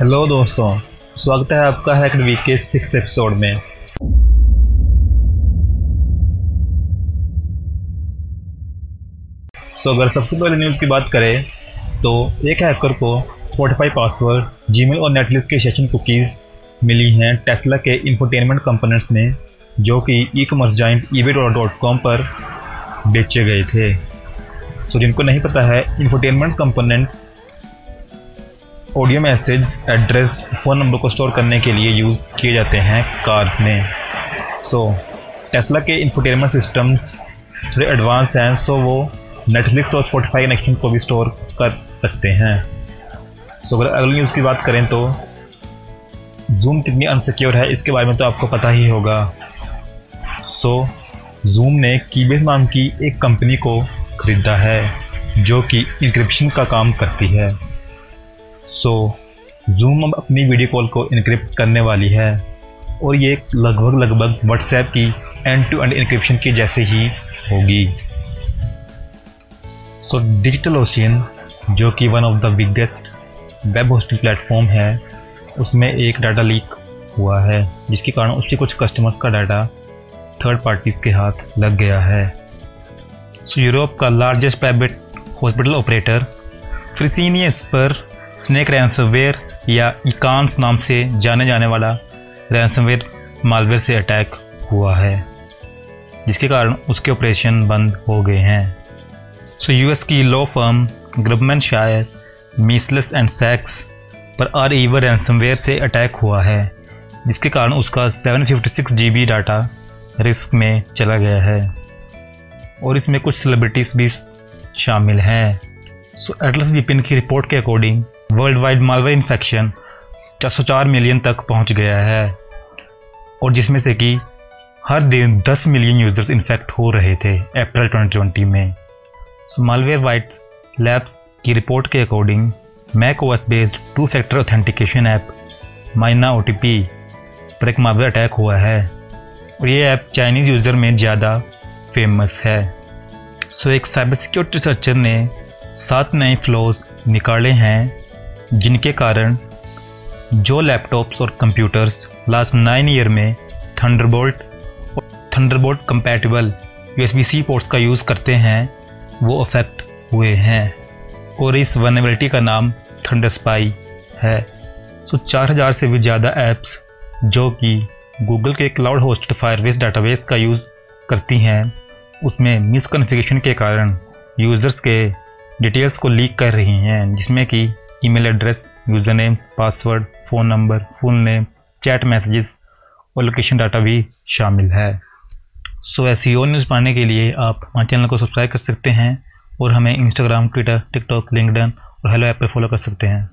Hello दोस्तों स्वागत है आपका हैक वीक के सिक्स एपिसोड में। सो so, अगर सबसे पहले न्यूज़ की बात करें तो एक हैकर को स्पॉटिफाई पासवर्ड जीमेल और नेटफ्लिक्स के सेशन कुकीज़ मिली हैं टेस्ला के इंफोटेनमेंट कंपोनेंट्स में जो कि e commerce joint eBay dot com पर बेचे गए थे। सो so, जिनको नहीं पता है infotainment components audio message address phone number को स्टोर करने के लिए यूज़ किए जाते हैं कार्स में। सो so, टेस्ला के इंफोटेनमेंट सिस्टम्स थोड़े एडवांस हैं सो so वो नेटफ्लिक्स और स्पॉटिफाई कनेक्शन को भी स्टोर कर सकते हैं। सो so, अगर अगली न्यूज़ की बात करें तो जूम कितनी अनसिक्योर है इसके बारे में तो आपको पता ही होगा। सो so, जूम ने कीबेस नाम की एक कंपनी को खरीदा है जो कि इंक्रिप्शन का काम करती है। सो जूम अब अपनी वीडियो कॉल को इनक्रिप्ट करने वाली है। और ये लगभग लगभग व्हाट्सएप की एंड टू एंड इनक्रिप्शन की जैसे ही होगी। सो डिजिटल ओशियन जो कि one of the biggest web hosting platform है उसमें एक डाटा लीक हुआ है जिसके कारण उसके कुछ कस्टमर्स का डाटा थर्ड पार्टीज़ के हाथ लग गया है। सो so, यूरोप का largest private hospital operator Fresenius पर स्नेक रैंसमवेयर या इकांस नाम से जाने जाने वाला रैंसमवेयर मालवेयर से अटैक हुआ है, जिसके कारण उसके ऑपरेशन बंद हो गए हैं। सो, यूएस की law firm Grubman Shire, Meiselas and Sacks पर आर ईवर रैंसमवेयर से अटैक हुआ है, जिसके कारण उसका 756 जीबी डाटा रिस्क में चला गया है। और इसमें कुछ सेलिब्रिटीज़ भी शामिल हैं। सो, एटलस वीपिन की रिपोर्ट के according world wide malware infection चार मिलियन तक पहुँच गया है। और जिसमें से कि हर दिन 10 मिलियन यूज़र्स इन्फेक्ट हो रहे थे अप्रैल 2020 में। सो मालवेयर वाइट्स लैब की रिपोर्ट के according Mac OS based two factor authentication app माइना ओ पर एक मालवेयर अटैक हुआ है। और ये ऐप चाइनीज़ यूज़र में ज़्यादा फ़ेमस है। सो एक साइबर सिक्योरिटी रिसर्चर ने सात नए फ्लोज निकाले हैं। जिनके कारण जो लैपटॉप्स और कंप्यूटर्स लास्ट नाइन ईयर में थंडरबोल्ट और Thunderbolt compatible USB C ports का यूज़ करते हैं, वो अफेक्ट हुए हैं। और इस वनबिलिटी का नाम थंडर स्पाई है। सो चार हज़ार से भी ज़्यादा ऐप्स जो कि गूगल के क्लाउड होस्टेड फायरबेस डाटाबेस का यूज़ करती हैं, उसमें मिसकन्फिगेशन के कारण यूज़र्स के डिटेल्स को लीक कर रही हैं, जिसमें कि email address user name password phone number full name chat messages और लोकेशन डाटा भी शामिल है। सो ऐसी और न्यूज़ पाने के लिए आप हमारे चैनल को सब्सक्राइब कर सकते हैं और हमें इंस्टाग्राम ट्विटर टिकटॉक लिंकडन और हेलो ऐप पर फॉलो कर सकते हैं।